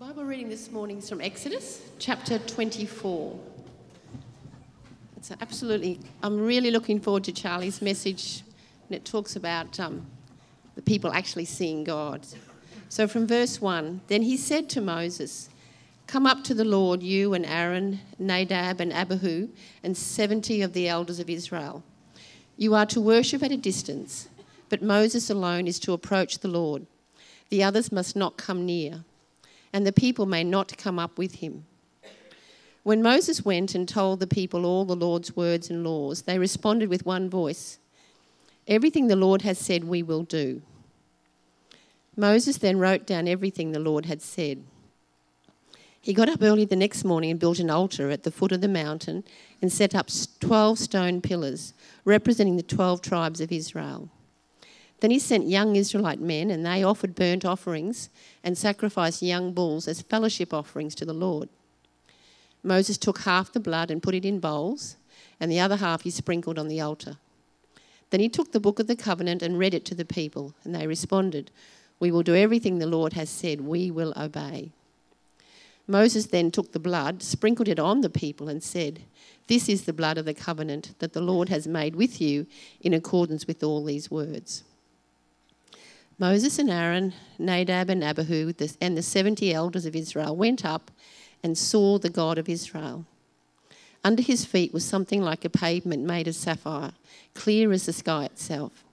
Bible reading this morning is from Exodus chapter 24. It's absolutely, I'm really looking forward to Charlie's message, and it talks about um, the people actually seeing God. So from verse 1 Then he said to Moses, Come up to the Lord, you and Aaron, Nadab and Abihu, and 70 of the elders of Israel. You are to worship at a distance, but Moses alone is to approach the Lord. The others must not come near and the people may not come up with him. When Moses went and told the people all the Lord's words and laws, they responded with one voice Everything the Lord has said, we will do. Moses then wrote down everything the Lord had said. He got up early the next morning and built an altar at the foot of the mountain and set up 12 stone pillars representing the 12 tribes of Israel. Then he sent young Israelite men, and they offered burnt offerings and sacrificed young bulls as fellowship offerings to the Lord. Moses took half the blood and put it in bowls, and the other half he sprinkled on the altar. Then he took the book of the covenant and read it to the people, and they responded, We will do everything the Lord has said, we will obey. Moses then took the blood, sprinkled it on the people, and said, This is the blood of the covenant that the Lord has made with you in accordance with all these words. Moses and Aaron, Nadab and Abihu, and the 70 elders of Israel went up and saw the God of Israel. Under his feet was something like a pavement made of sapphire, clear as the sky itself.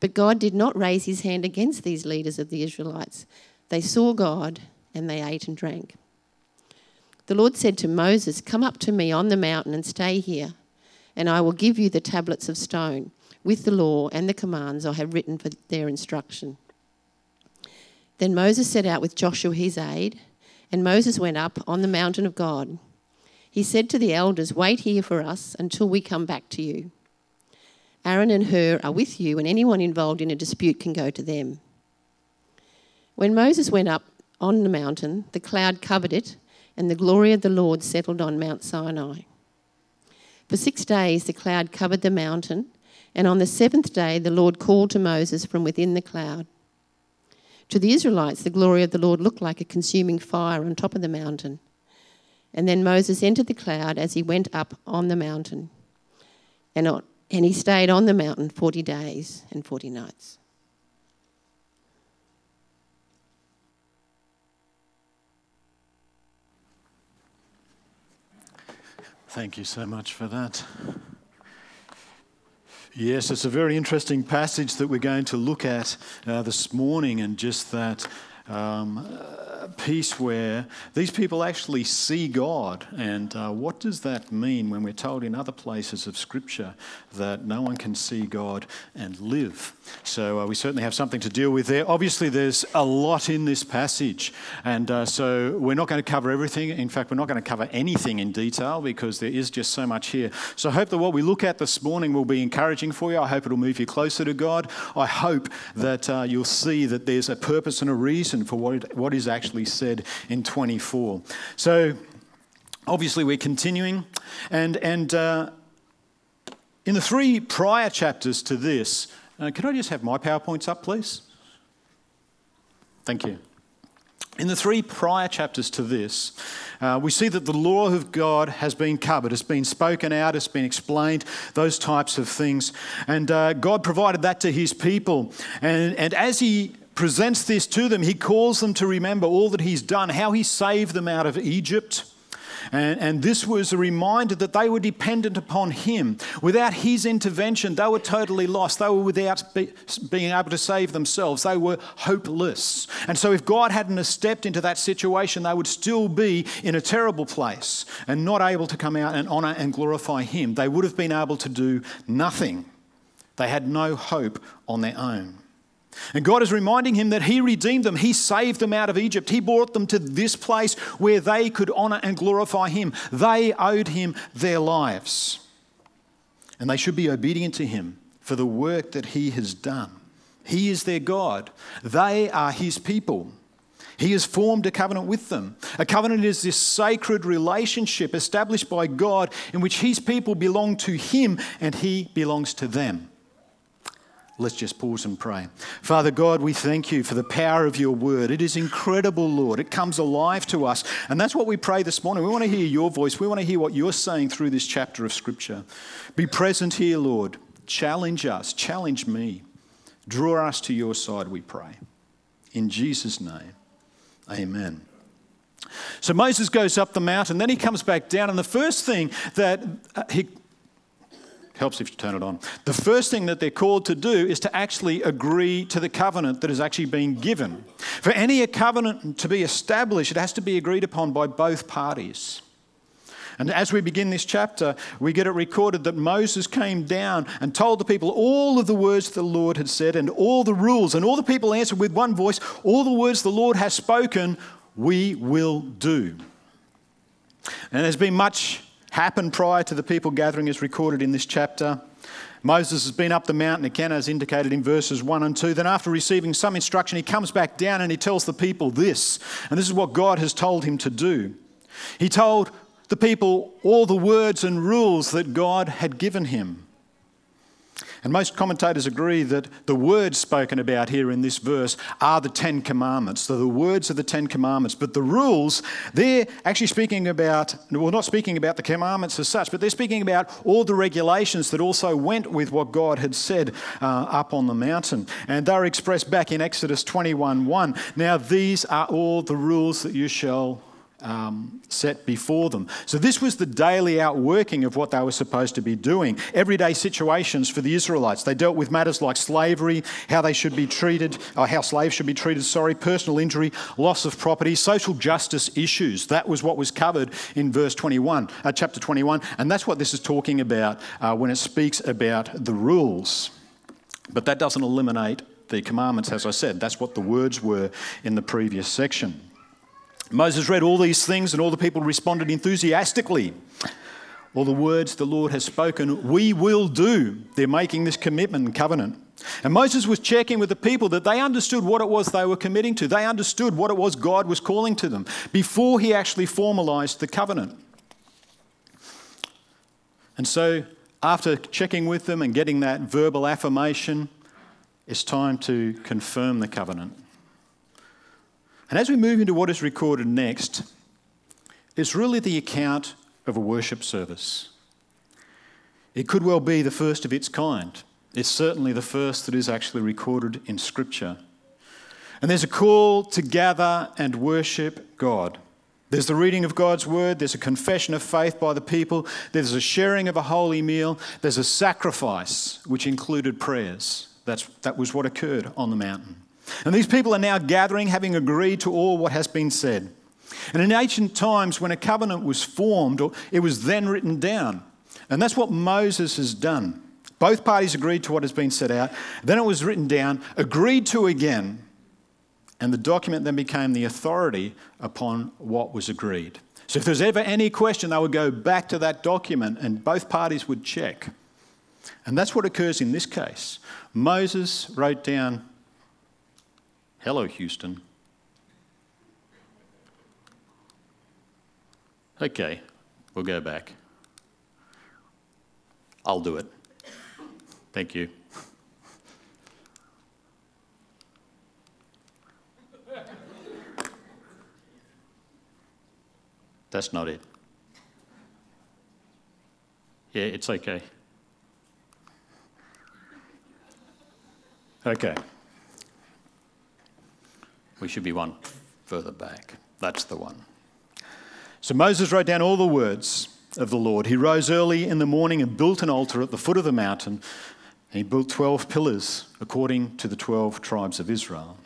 But God did not raise his hand against these leaders of the Israelites. They saw God and they ate and drank. The Lord said to Moses, Come up to me on the mountain and stay here, and I will give you the tablets of stone with the law and the commands I have written for their instruction. Then Moses set out with Joshua his aide, and Moses went up on the mountain of God. He said to the elders, Wait here for us until we come back to you. Aaron and Hur are with you, and anyone involved in a dispute can go to them. When Moses went up on the mountain, the cloud covered it, and the glory of the Lord settled on Mount Sinai. For six days the cloud covered the mountain, and on the seventh day, the Lord called to Moses from within the cloud. To the Israelites, the glory of the Lord looked like a consuming fire on top of the mountain. And then Moses entered the cloud as he went up on the mountain. And, on, and he stayed on the mountain 40 days and 40 nights. Thank you so much for that. Yes, it's a very interesting passage that we're going to look at uh, this morning, and just that um, piece where these people actually see God. And uh, what does that mean when we're told in other places of Scripture that no one can see God and live? So uh, we certainly have something to deal with there. Obviously, there's a lot in this passage. And uh, so we're not going to cover everything. In fact, we're not going to cover anything in detail because there is just so much here. So I hope that what we look at this morning will be encouraging for you. I hope it'll move you closer to God. I hope that uh, you'll see that there's a purpose and a reason for what, it, what is actually said in 24. So, obviously, we're continuing. And, and uh, in the three prior chapters to this, uh, could I just have my PowerPoints up, please? Thank you. In the three prior chapters to this, uh, we see that the law of God has been covered, it's been spoken out, it's been explained, those types of things. And uh, God provided that to his people. And, and as he presents this to them, he calls them to remember all that he's done, how he saved them out of Egypt. And, and, this was a reminder that they were dependent upon him. Without his intervention, they were totally lost. They were without be, being able to save themselves. They were hopeless. And so, if God hadn't stepped into that situation, they would still be in a terrible place and not able to come out and honor and glorify him. They would have been able to do nothing. They had no hope on their own. And God is reminding him that He redeemed them. He saved them out of Egypt. He brought them to this place where they could honor and glorify Him. They owed Him their lives. And they should be obedient to Him for the work that He has done. He is their God, they are His people. He has formed a covenant with them. A covenant is this sacred relationship established by God in which His people belong to Him and He belongs to them. Let's just pause and pray. Father God, we thank you for the power of your word. It is incredible, Lord. It comes alive to us. And that's what we pray this morning. We want to hear your voice. We want to hear what you're saying through this chapter of Scripture. Be present here, Lord. Challenge us, challenge me. Draw us to your side, we pray. In Jesus' name, amen. So Moses goes up the mountain, then he comes back down, and the first thing that he helps if you turn it on. The first thing that they're called to do is to actually agree to the covenant that has actually been given. For any covenant to be established, it has to be agreed upon by both parties. And as we begin this chapter, we get it recorded that Moses came down and told the people all of the words the Lord had said and all the rules. And all the people answered with one voice All the words the Lord has spoken, we will do. And there's been much happened prior to the people gathering is recorded in this chapter. Moses has been up the mountain again, as indicated in verses 1 and 2. Then, after receiving some instruction, he comes back down and he tells the people this. And this is what God has told him to do. He told the people all the words and rules that God had given him. And most commentators agree that the words spoken about here in this verse are the Ten Commandments. They're the words of the Ten Commandments. But the rules, they're actually speaking about, well, not speaking about the commandments as such, but they're speaking about all the regulations that also went with what God had said uh, up on the mountain. And they're expressed back in Exodus 21 1. Now, these are all the rules that you shall um, set before them. So, this was the daily outworking of what they were supposed to be doing. Everyday situations for the Israelites. They dealt with matters like slavery, how they should be treated, or how slaves should be treated, sorry, personal injury, loss of property, social justice issues. That was what was covered in verse 21, uh, chapter 21. And that's what this is talking about uh, when it speaks about the rules. But that doesn't eliminate the commandments, as I said. That's what the words were in the previous section. Moses read all these things, and all the people responded enthusiastically. All the words the Lord has spoken, we will do. They're making this commitment and covenant. And Moses was checking with the people that they understood what it was they were committing to. They understood what it was God was calling to them before he actually formalized the covenant. And so, after checking with them and getting that verbal affirmation, it's time to confirm the covenant. And as we move into what is recorded next, it's really the account of a worship service. It could well be the first of its kind. It's certainly the first that is actually recorded in Scripture. And there's a call to gather and worship God. There's the reading of God's word, there's a confession of faith by the people, there's a sharing of a holy meal, there's a sacrifice, which included prayers. That's, that was what occurred on the mountain. And these people are now gathering, having agreed to all what has been said. And in ancient times, when a covenant was formed, it was then written down. And that's what Moses has done. Both parties agreed to what has been set out. Then it was written down, agreed to again, and the document then became the authority upon what was agreed. So if there's ever any question, they would go back to that document and both parties would check. And that's what occurs in this case. Moses wrote down Hello, Houston. Okay, we'll go back. I'll do it. Thank you. That's not it. Yeah, it's okay. Okay. We should be one further back. That's the one. So Moses wrote down all the words of the Lord. He rose early in the morning and built an altar at the foot of the mountain. He built 12 pillars according to the 12 tribes of Israel.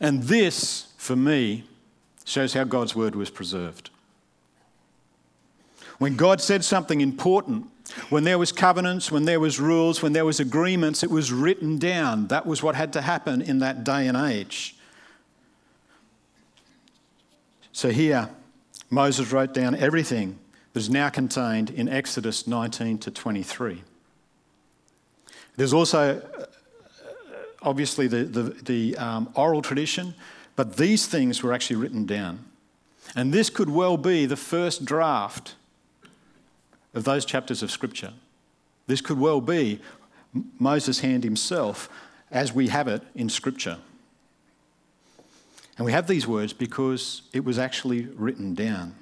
And this, for me, shows how God's word was preserved. When God said something important, when there was covenants, when there was rules, when there was agreements, it was written down. That was what had to happen in that day and age. So here, Moses wrote down everything that is now contained in Exodus 19 to 23. There's also, uh, obviously, the, the, the um, oral tradition, but these things were actually written down. And this could well be the first draft of those chapters of Scripture. This could well be Moses' hand himself as we have it in Scripture. And we have these words because it was actually written down.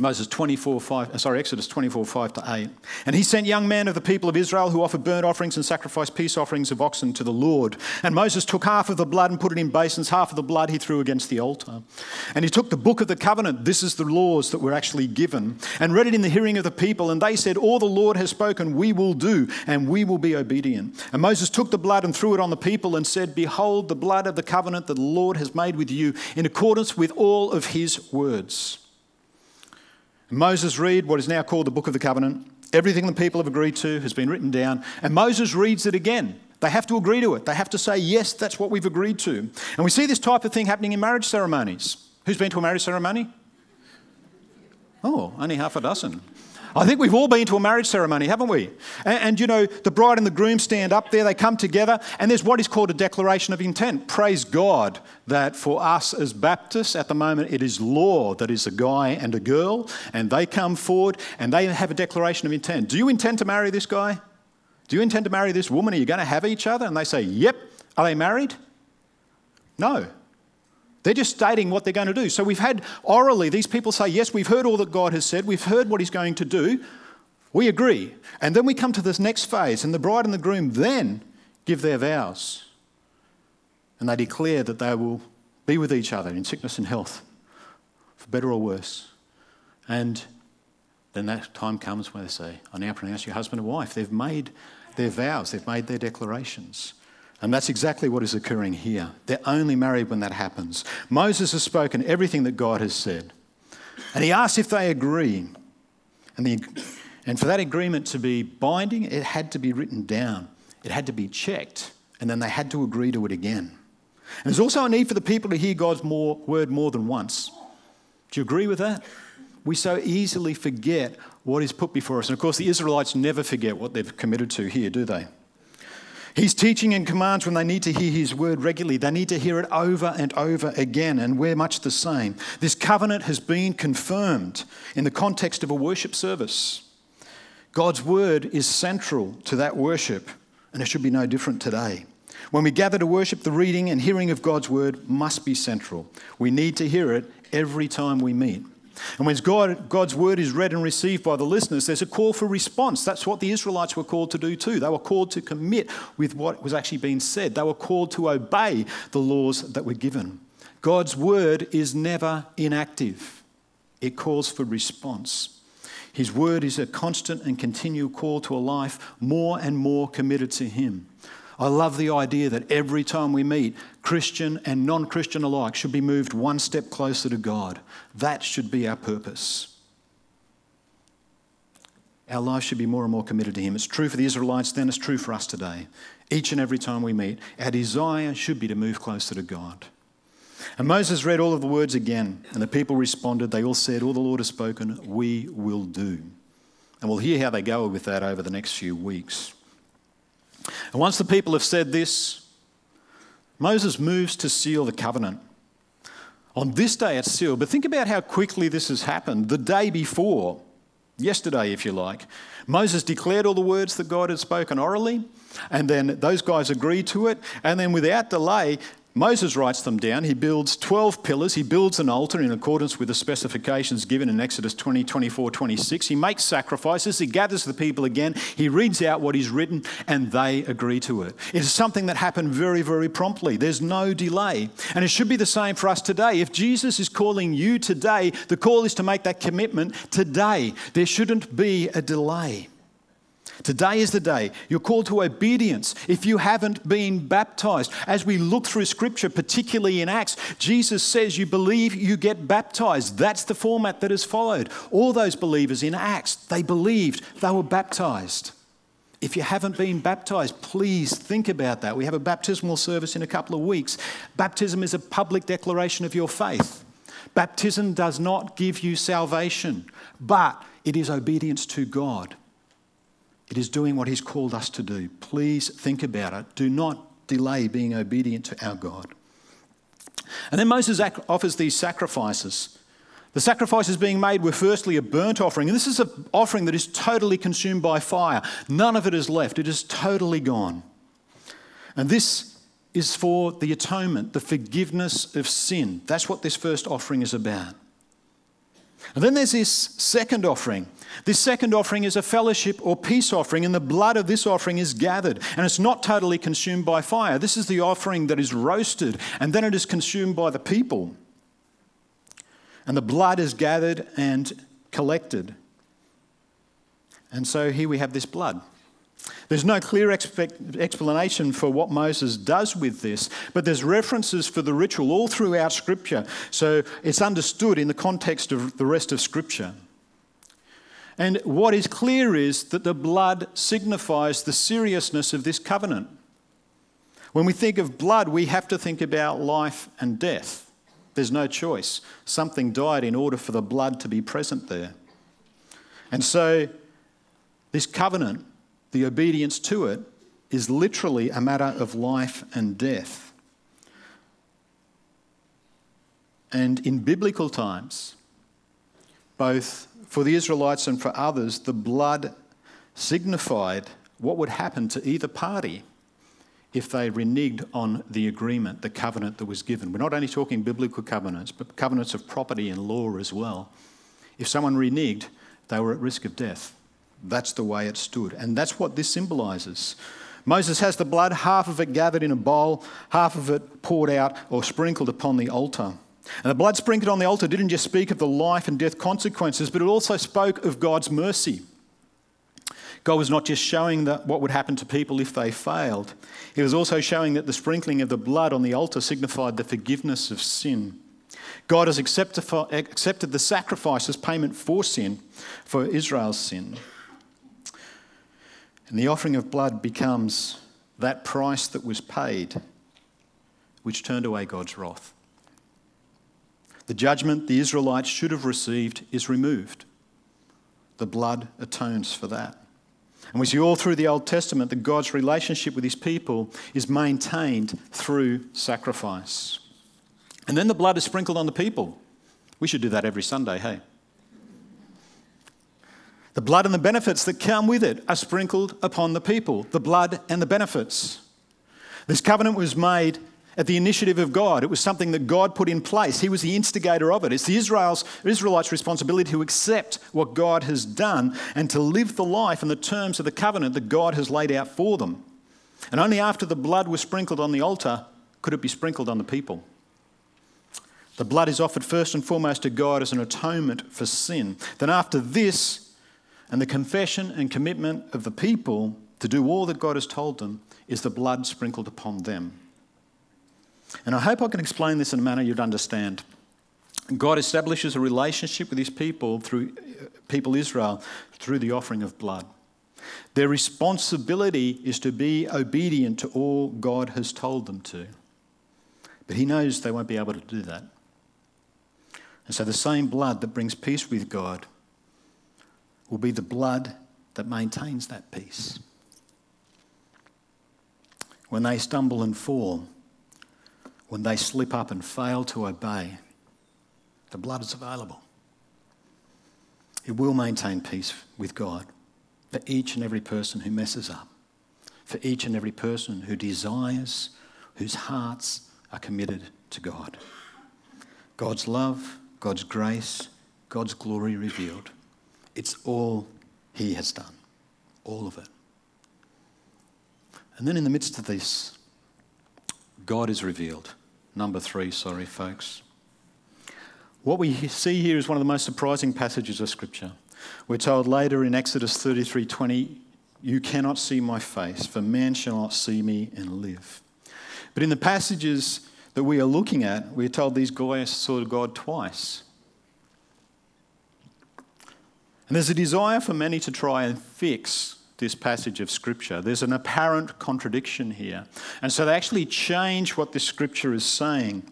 Moses 24, 5, uh, sorry, Exodus 24, 5 to 8. And he sent young men of the people of Israel who offered burnt offerings and sacrificed peace offerings of oxen to the Lord. And Moses took half of the blood and put it in basins, half of the blood he threw against the altar. And he took the book of the covenant, this is the laws that were actually given, and read it in the hearing of the people. And they said, All the Lord has spoken, we will do, and we will be obedient. And Moses took the blood and threw it on the people and said, Behold, the blood of the covenant that the Lord has made with you in accordance with all of his words. Moses read what is now called the Book of the Covenant. Everything the people have agreed to has been written down, and Moses reads it again. They have to agree to it. They have to say, yes, that's what we've agreed to. And we see this type of thing happening in marriage ceremonies. Who's been to a marriage ceremony? Oh, only half a dozen. I think we've all been to a marriage ceremony, haven't we? And, and, you know, the bride and the groom stand up there, they come together, and there's what is called a declaration of intent. Praise God that for us as Baptists, at the moment, it is law that is a guy and a girl, and they come forward and they have a declaration of intent. Do you intend to marry this guy? Do you intend to marry this woman? Are you going to have each other? And they say, Yep. Are they married? No. They're just stating what they're going to do. So we've had orally, these people say, Yes, we've heard all that God has said, we've heard what He's going to do, we agree. And then we come to this next phase, and the bride and the groom then give their vows. And they declare that they will be with each other in sickness and health, for better or worse. And then that time comes where they say, I now pronounce you husband and wife. They've made their vows, they've made their declarations. And that's exactly what is occurring here. They're only married when that happens. Moses has spoken everything that God has said. And he asks if they agree. And, the, and for that agreement to be binding, it had to be written down, it had to be checked, and then they had to agree to it again. And there's also a need for the people to hear God's more, word more than once. Do you agree with that? We so easily forget what is put before us. And of course, the Israelites never forget what they've committed to here, do they? He's teaching and commands when they need to hear his word regularly. They need to hear it over and over again, and we're much the same. This covenant has been confirmed in the context of a worship service. God's word is central to that worship, and it should be no different today. When we gather to worship, the reading and hearing of God's word must be central. We need to hear it every time we meet. And when God, God's word is read and received by the listeners, there's a call for response. That's what the Israelites were called to do too. They were called to commit with what was actually being said, they were called to obey the laws that were given. God's word is never inactive, it calls for response. His word is a constant and continual call to a life more and more committed to Him. I love the idea that every time we meet, Christian and non Christian alike should be moved one step closer to God. That should be our purpose. Our life should be more and more committed to Him. It's true for the Israelites then, it's true for us today. Each and every time we meet, our desire should be to move closer to God. And Moses read all of the words again, and the people responded. They all said, All the Lord has spoken, we will do. And we'll hear how they go with that over the next few weeks. And once the people have said this, Moses moves to seal the covenant. On this day it's sealed, but think about how quickly this has happened. The day before, yesterday, if you like, Moses declared all the words that God had spoken orally, and then those guys agreed to it, and then without delay, Moses writes them down. He builds 12 pillars. He builds an altar in accordance with the specifications given in Exodus 20, 24, 26. He makes sacrifices. He gathers the people again. He reads out what he's written, and they agree to it. It is something that happened very, very promptly. There's no delay. And it should be the same for us today. If Jesus is calling you today, the call is to make that commitment today. There shouldn't be a delay. Today is the day. You're called to obedience if you haven't been baptized. As we look through scripture, particularly in Acts, Jesus says, You believe, you get baptized. That's the format that is followed. All those believers in Acts, they believed, they were baptized. If you haven't been baptized, please think about that. We have a baptismal service in a couple of weeks. Baptism is a public declaration of your faith. Baptism does not give you salvation, but it is obedience to God. It is doing what He's called us to do. Please think about it. Do not delay being obedient to our God. And then Moses offers these sacrifices. The sacrifices being made were firstly a burnt offering, and this is an offering that is totally consumed by fire. None of it is left, it is totally gone. And this is for the atonement, the forgiveness of sin. That's what this first offering is about. And then there's this second offering. This second offering is a fellowship or peace offering, and the blood of this offering is gathered, and it's not totally consumed by fire. This is the offering that is roasted, and then it is consumed by the people. And the blood is gathered and collected. And so here we have this blood. There's no clear expect, explanation for what Moses does with this, but there's references for the ritual all throughout Scripture, so it's understood in the context of the rest of Scripture. And what is clear is that the blood signifies the seriousness of this covenant. When we think of blood, we have to think about life and death. There's no choice. Something died in order for the blood to be present there. And so, this covenant the obedience to it is literally a matter of life and death. And in biblical times, both for the Israelites and for others, the blood signified what would happen to either party if they reneged on the agreement, the covenant that was given. We're not only talking biblical covenants, but covenants of property and law as well. If someone reneged, they were at risk of death. That's the way it stood. And that's what this symbolizes. Moses has the blood, half of it gathered in a bowl, half of it poured out or sprinkled upon the altar. And the blood sprinkled on the altar didn't just speak of the life and death consequences, but it also spoke of God's mercy. God was not just showing that what would happen to people if they failed, He was also showing that the sprinkling of the blood on the altar signified the forgiveness of sin. God has accepted the sacrifice as payment for sin, for Israel's sin. And the offering of blood becomes that price that was paid, which turned away God's wrath. The judgment the Israelites should have received is removed. The blood atones for that. And we see all through the Old Testament that God's relationship with his people is maintained through sacrifice. And then the blood is sprinkled on the people. We should do that every Sunday, hey? The blood and the benefits that come with it are sprinkled upon the people. The blood and the benefits. This covenant was made at the initiative of God. It was something that God put in place. He was the instigator of it. It's the Israel's, Israelites' responsibility to accept what God has done and to live the life and the terms of the covenant that God has laid out for them. And only after the blood was sprinkled on the altar could it be sprinkled on the people. The blood is offered first and foremost to God as an atonement for sin. Then, after this, and the confession and commitment of the people to do all that God has told them is the blood sprinkled upon them. And I hope I can explain this in a manner you'd understand. God establishes a relationship with his people through uh, people Israel through the offering of blood. Their responsibility is to be obedient to all God has told them to. But he knows they won't be able to do that. And so the same blood that brings peace with God will be the blood that maintains that peace. When they stumble and fall, when they slip up and fail to obey, the blood is available. It will maintain peace with God for each and every person who messes up, for each and every person who desires, whose hearts are committed to God. God's love, God's grace, God's glory revealed. It's all He has done, all of it. And then in the midst of this, God is revealed. Number three, sorry, folks. What we see here is one of the most surprising passages of Scripture. We're told later in Exodus 33:20, "You cannot see my face, for man shall not see me and live." But in the passages that we are looking at, we're told these guys saw God twice. And there's a desire for many to try and fix this passage of Scripture. There's an apparent contradiction here. And so they actually change what this Scripture is saying.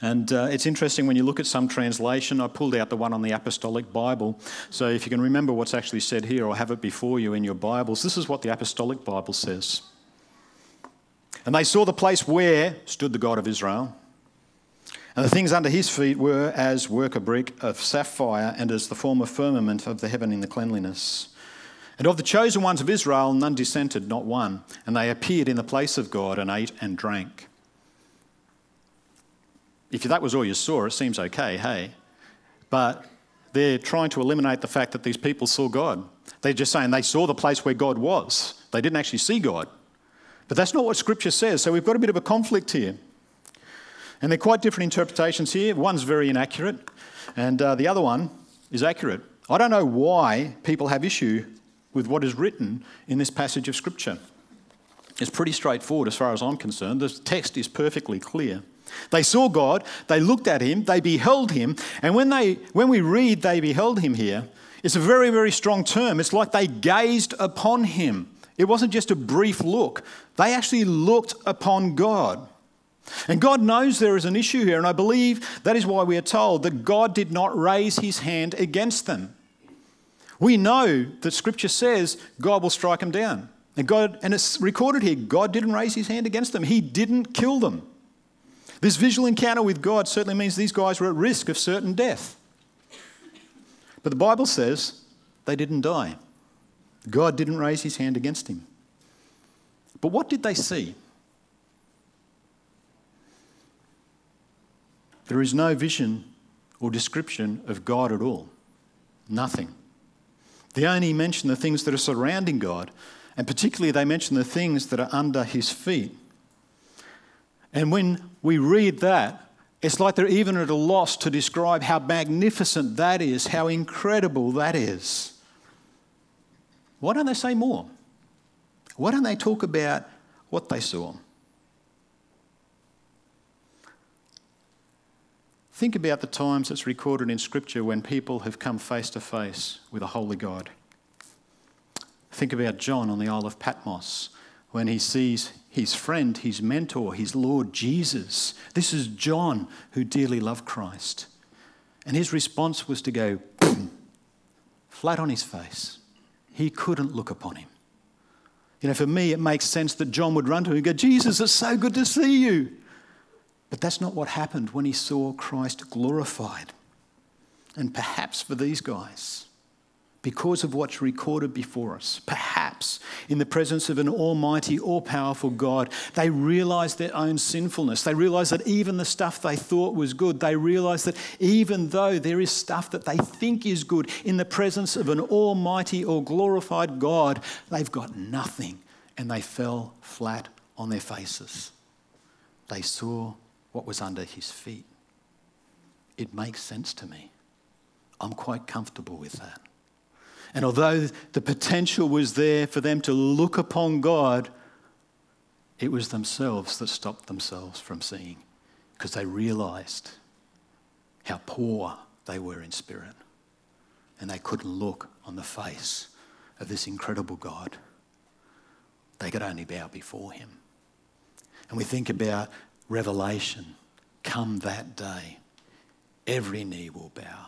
And uh, it's interesting when you look at some translation. I pulled out the one on the Apostolic Bible. So if you can remember what's actually said here or have it before you in your Bibles, this is what the Apostolic Bible says. And they saw the place where stood the God of Israel And the things under his feet were as work a brick of sapphire and as the form of firmament of the heaven in the cleanliness. And of the chosen ones of Israel, none dissented, not one. And they appeared in the place of God and ate and drank. If that was all you saw, it seems okay, hey? But they're trying to eliminate the fact that these people saw God. They're just saying they saw the place where God was. They didn't actually see God. But that's not what Scripture says. So we've got a bit of a conflict here. And they're quite different interpretations here. One's very inaccurate, and uh, the other one is accurate. I don't know why people have issue with what is written in this passage of Scripture. It's pretty straightforward as far as I'm concerned. The text is perfectly clear. They saw God, they looked at him, they beheld him, and when, they, when we read they beheld him here, it's a very, very strong term. It's like they gazed upon him. It wasn't just a brief look, they actually looked upon God. And God knows there is an issue here, and I believe that is why we are told that God did not raise his hand against them. We know that Scripture says God will strike them down. And God, and it's recorded here, God didn't raise his hand against them. He didn't kill them. This visual encounter with God certainly means these guys were at risk of certain death. But the Bible says they didn't die. God didn't raise his hand against him. But what did they see? There is no vision or description of God at all. Nothing. They only mention the things that are surrounding God, and particularly they mention the things that are under his feet. And when we read that, it's like they're even at a loss to describe how magnificent that is, how incredible that is. Why don't they say more? Why don't they talk about what they saw? Think about the times it's recorded in Scripture when people have come face to face with a holy God. Think about John on the Isle of Patmos when he sees his friend, his mentor, his Lord Jesus. This is John who dearly loved Christ. And his response was to go boom, flat on his face. He couldn't look upon him. You know, for me, it makes sense that John would run to him and go, Jesus, it's so good to see you. But that's not what happened when he saw Christ glorified. And perhaps for these guys, because of what's recorded before us, perhaps in the presence of an almighty, all powerful God, they realize their own sinfulness. They realize that even the stuff they thought was good, they realize that even though there is stuff that they think is good in the presence of an almighty or glorified God, they've got nothing and they fell flat on their faces. They saw what was under his feet. It makes sense to me. I'm quite comfortable with that. And although the potential was there for them to look upon God, it was themselves that stopped themselves from seeing because they realized how poor they were in spirit and they couldn't look on the face of this incredible God. They could only bow before him. And we think about revelation, come that day, every knee will bow,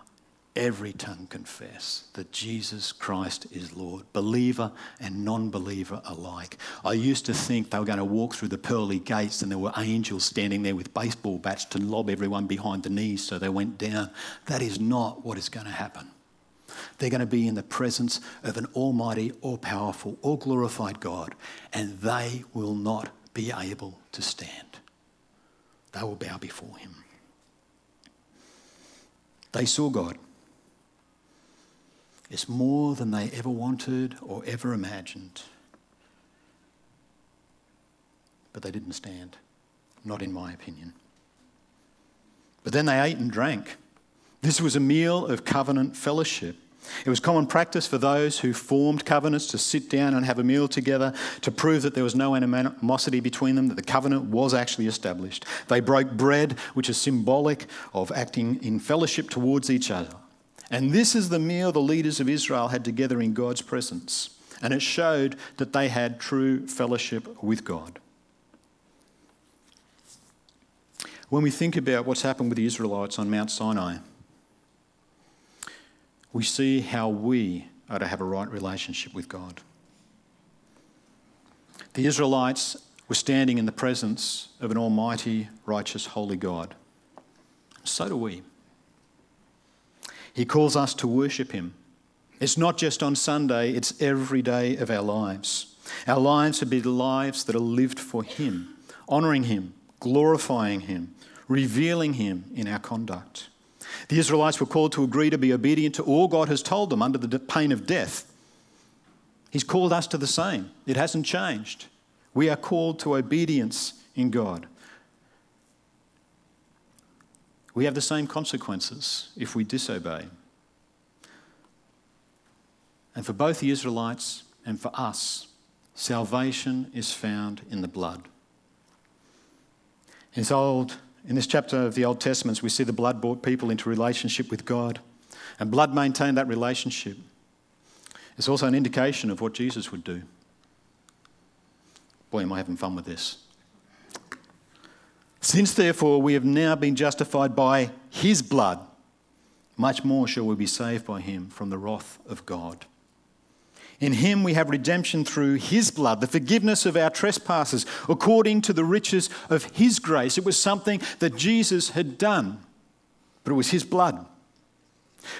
every tongue confess that Jesus Christ is Lord, believer and non believer alike. I used to think they were going to walk through the pearly gates and there were angels standing there with baseball bats to lob everyone behind the knees so they went down. That is not what is going to happen. They're going to be in the presence of an almighty, all powerful, all glorified God, and they will not be able to stand they will bow before him. They saw God. It's more than they ever wanted or ever imagined. But they didn't stand, not in my opinion. But then they ate and drank. This was a meal of covenant fellowship. It was common practice for those who formed covenants to sit down and have a meal together to prove that there was no animosity between them, that the covenant was actually established. They broke bread, which is symbolic of acting in fellowship towards each other. And this is the meal the leaders of Israel had together in God's presence. And it showed that they had true fellowship with God. When we think about what's happened with the Israelites on Mount Sinai, we see how we are to have a right relationship with God. The Israelites were standing in the presence of an almighty, righteous, holy God. So do we. He calls us to worship Him. It's not just on Sunday, it's every day of our lives. Our lives should be the lives that are lived for Him, honouring Him, glorifying Him, revealing Him in our conduct. The Israelites were called to agree to be obedient to all God has told them under the pain of death. He's called us to the same. It hasn't changed. We are called to obedience in God. We have the same consequences if we disobey. And for both the Israelites and for us, salvation is found in the blood. In this, old, in this chapter of the Old Testament, we see the blood brought people into relationship with God, and blood maintained that relationship. It's also an indication of what Jesus would do. Boy, am I having fun with this. Since therefore we have now been justified by his blood, much more shall we be saved by him from the wrath of God. In him we have redemption through his blood, the forgiveness of our trespasses, according to the riches of his grace. It was something that Jesus had done, but it was his blood.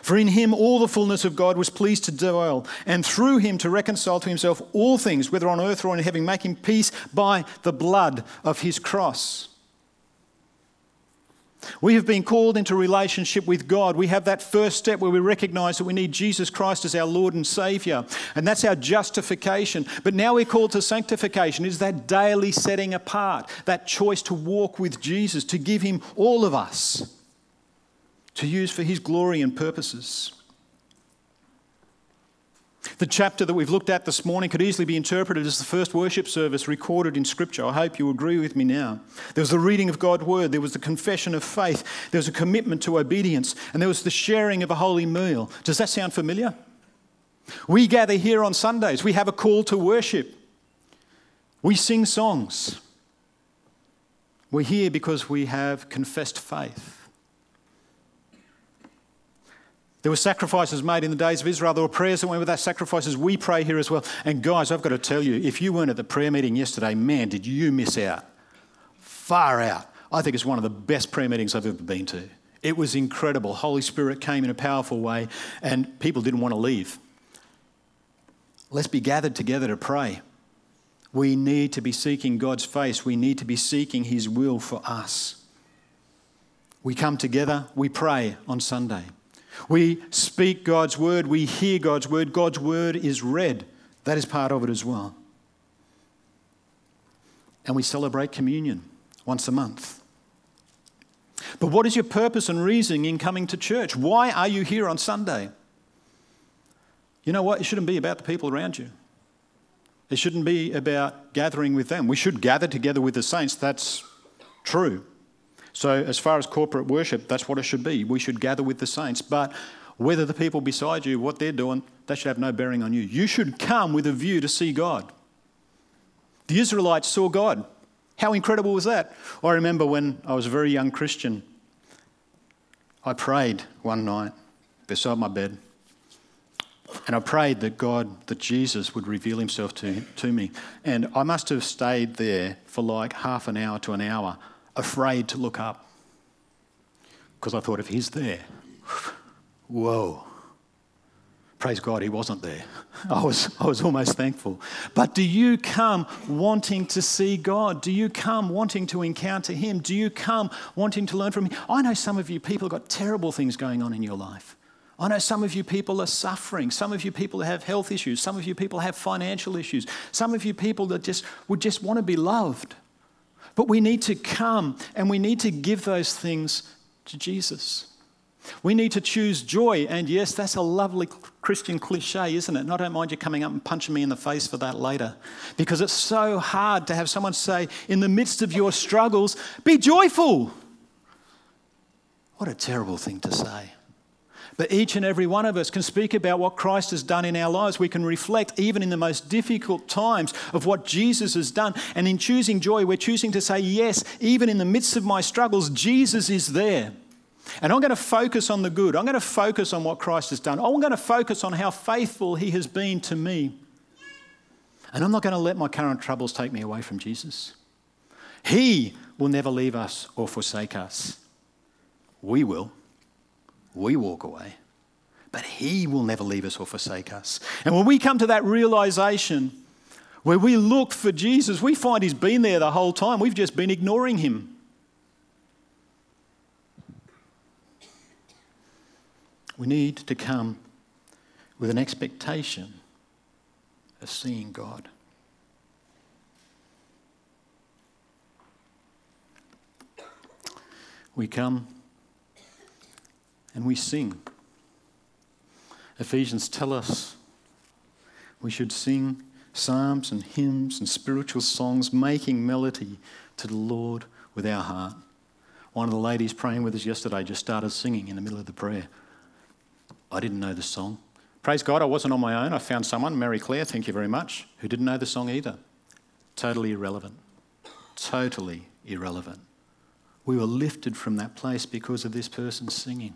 For in him all the fullness of God was pleased to dwell, and through him to reconcile to himself all things, whether on earth or in heaven, making peace by the blood of his cross. We have been called into relationship with God. We have that first step where we recognize that we need Jesus Christ as our Lord and Savior, and that's our justification. But now we're called to sanctification, is that daily setting apart, that choice to walk with Jesus, to give Him all of us, to use for His glory and purposes. The chapter that we've looked at this morning could easily be interpreted as the first worship service recorded in Scripture. I hope you agree with me now. There was the reading of God's word, there was the confession of faith, there was a commitment to obedience, and there was the sharing of a holy meal. Does that sound familiar? We gather here on Sundays, we have a call to worship, we sing songs. We're here because we have confessed faith. There were sacrifices made in the days of Israel. There were prayers that went with those sacrifices. We pray here as well. And guys, I've got to tell you, if you weren't at the prayer meeting yesterday, man, did you miss out? Far out. I think it's one of the best prayer meetings I've ever been to. It was incredible. Holy Spirit came in a powerful way, and people didn't want to leave. Let's be gathered together to pray. We need to be seeking God's face. We need to be seeking His will for us. We come together, we pray on Sunday. We speak God's word, we hear God's word, God's word is read. That is part of it as well. And we celebrate communion once a month. But what is your purpose and reason in coming to church? Why are you here on Sunday? You know what? It shouldn't be about the people around you. It shouldn't be about gathering with them. We should gather together with the saints. That's true. So, as far as corporate worship, that's what it should be. We should gather with the saints. But whether the people beside you, what they're doing, that should have no bearing on you. You should come with a view to see God. The Israelites saw God. How incredible was that? I remember when I was a very young Christian, I prayed one night beside my bed. And I prayed that God, that Jesus would reveal himself to, to me. And I must have stayed there for like half an hour to an hour afraid to look up because I thought if he's there, whoa. Praise God, he wasn't there. I was, I was almost thankful. But do you come wanting to see God? Do you come wanting to encounter him? Do you come wanting to learn from him? I know some of you people have got terrible things going on in your life. I know some of you people are suffering. Some of you people have health issues. Some of you people have financial issues. Some of you people that just would just want to be loved. But we need to come and we need to give those things to Jesus. We need to choose joy. And yes, that's a lovely Christian cliche, isn't it? And I don't mind you coming up and punching me in the face for that later. Because it's so hard to have someone say, in the midst of your struggles, be joyful. What a terrible thing to say. But each and every one of us can speak about what Christ has done in our lives. We can reflect, even in the most difficult times, of what Jesus has done. And in choosing joy, we're choosing to say, Yes, even in the midst of my struggles, Jesus is there. And I'm going to focus on the good. I'm going to focus on what Christ has done. I'm going to focus on how faithful he has been to me. And I'm not going to let my current troubles take me away from Jesus. He will never leave us or forsake us. we will. We walk away. But He will never leave us or forsake us. And when we come to that realization where we look for Jesus, we find He's been there the whole time. We've just been ignoring Him. We need to come with an expectation of seeing God. We come and we sing. Ephesians tell us we should sing psalms and hymns and spiritual songs, making melody to the Lord with our heart. One of the ladies praying with us yesterday just started singing in the middle of the prayer. I didn't know the song. Praise God, I wasn't on my own. I found someone, Mary Claire, thank you very much, who didn't know the song either. Totally irrelevant. Totally irrelevant. We were lifted from that place because of this person singing.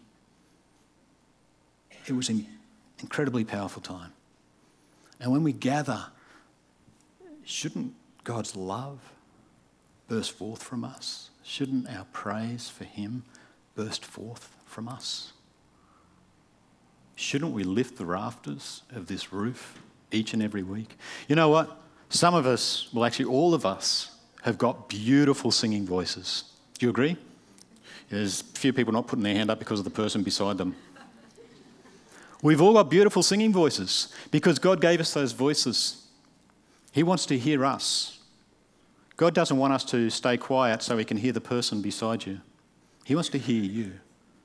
It was an incredibly powerful time. And when we gather, shouldn't God's love burst forth from us? Shouldn't our praise for Him burst forth from us? Shouldn't we lift the rafters of this roof each and every week? You know what? Some of us, well, actually, all of us, have got beautiful singing voices. Do you agree? There's a few people not putting their hand up because of the person beside them. We've all got beautiful singing voices because God gave us those voices. He wants to hear us. God doesn't want us to stay quiet so He can hear the person beside you. He wants to hear you.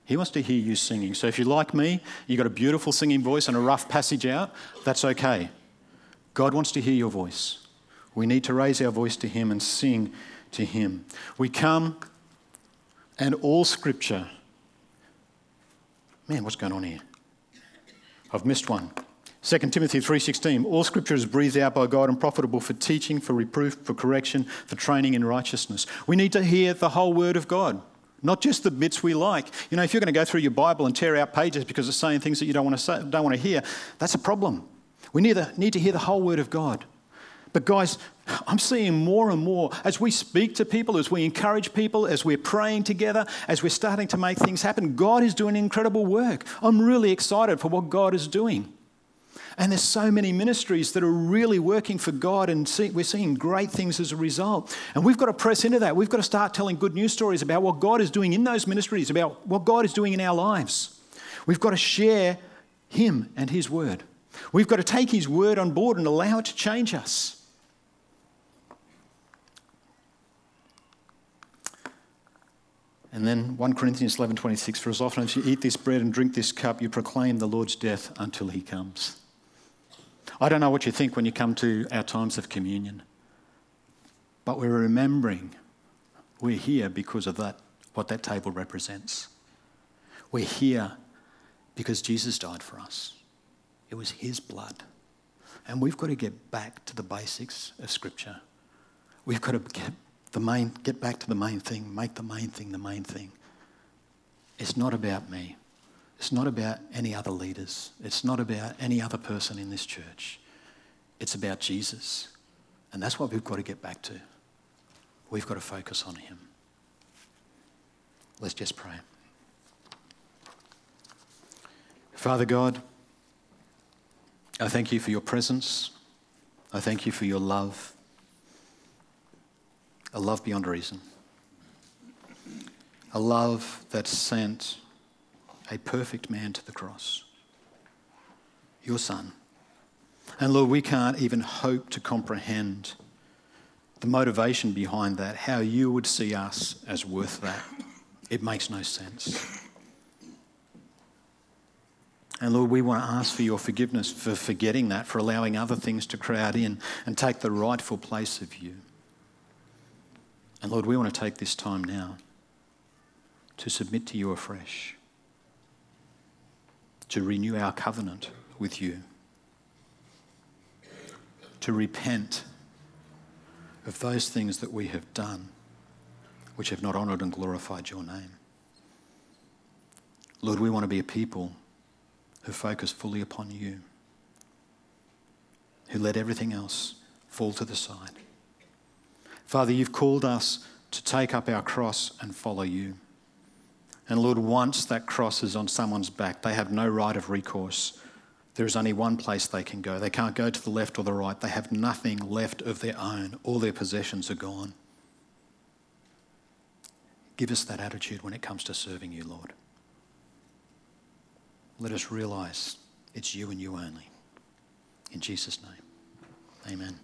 He wants to hear you singing. So if you're like me, you've got a beautiful singing voice and a rough passage out, that's okay. God wants to hear your voice. We need to raise our voice to Him and sing to Him. We come and all scripture. Man, what's going on here? I've missed one. 2 Timothy 3:16 All scripture is breathed out by God and profitable for teaching, for reproof, for correction, for training in righteousness. We need to hear the whole word of God, not just the bits we like. You know, if you're going to go through your Bible and tear out pages because it's saying things that you don't want to say, don't want to hear, that's a problem. We need to, need to hear the whole word of God. But, guys, I'm seeing more and more as we speak to people, as we encourage people, as we're praying together, as we're starting to make things happen. God is doing incredible work. I'm really excited for what God is doing. And there's so many ministries that are really working for God, and see, we're seeing great things as a result. And we've got to press into that. We've got to start telling good news stories about what God is doing in those ministries, about what God is doing in our lives. We've got to share Him and His word. We've got to take His word on board and allow it to change us. And then 1 Corinthians 11:26 for as often as you eat this bread and drink this cup you proclaim the Lord's death until he comes. I don't know what you think when you come to our times of communion. But we're remembering we're here because of that what that table represents. We're here because Jesus died for us. It was his blood. And we've got to get back to the basics of scripture. We've got to get the main, get back to the main thing, make the main thing the main thing. It's not about me. It's not about any other leaders. It's not about any other person in this church. It's about Jesus. And that's what we've got to get back to. We've got to focus on Him. Let's just pray. Father God, I thank you for your presence. I thank you for your love a love beyond reason, a love that sent a perfect man to the cross, your son. And Lord, we can't even hope to comprehend the motivation behind that, how you would see us as worth that. It makes no sense. And Lord, we want to ask for your forgiveness for forgetting that, for allowing other things to crowd in and take the rightful place of you. And Lord, we want to take this time now to submit to you afresh, to renew our covenant with you, to repent of those things that we have done which have not honoured and glorified your name. Lord, we want to be a people who focus fully upon you, who let everything else fall to the side. Father, you've called us to take up our cross and follow you. And Lord, once that cross is on someone's back, they have no right of recourse. There is only one place they can go. They can't go to the left or the right. They have nothing left of their own. All their possessions are gone. Give us that attitude when it comes to serving you, Lord. Let us realize it's you and you only. In Jesus' name, amen.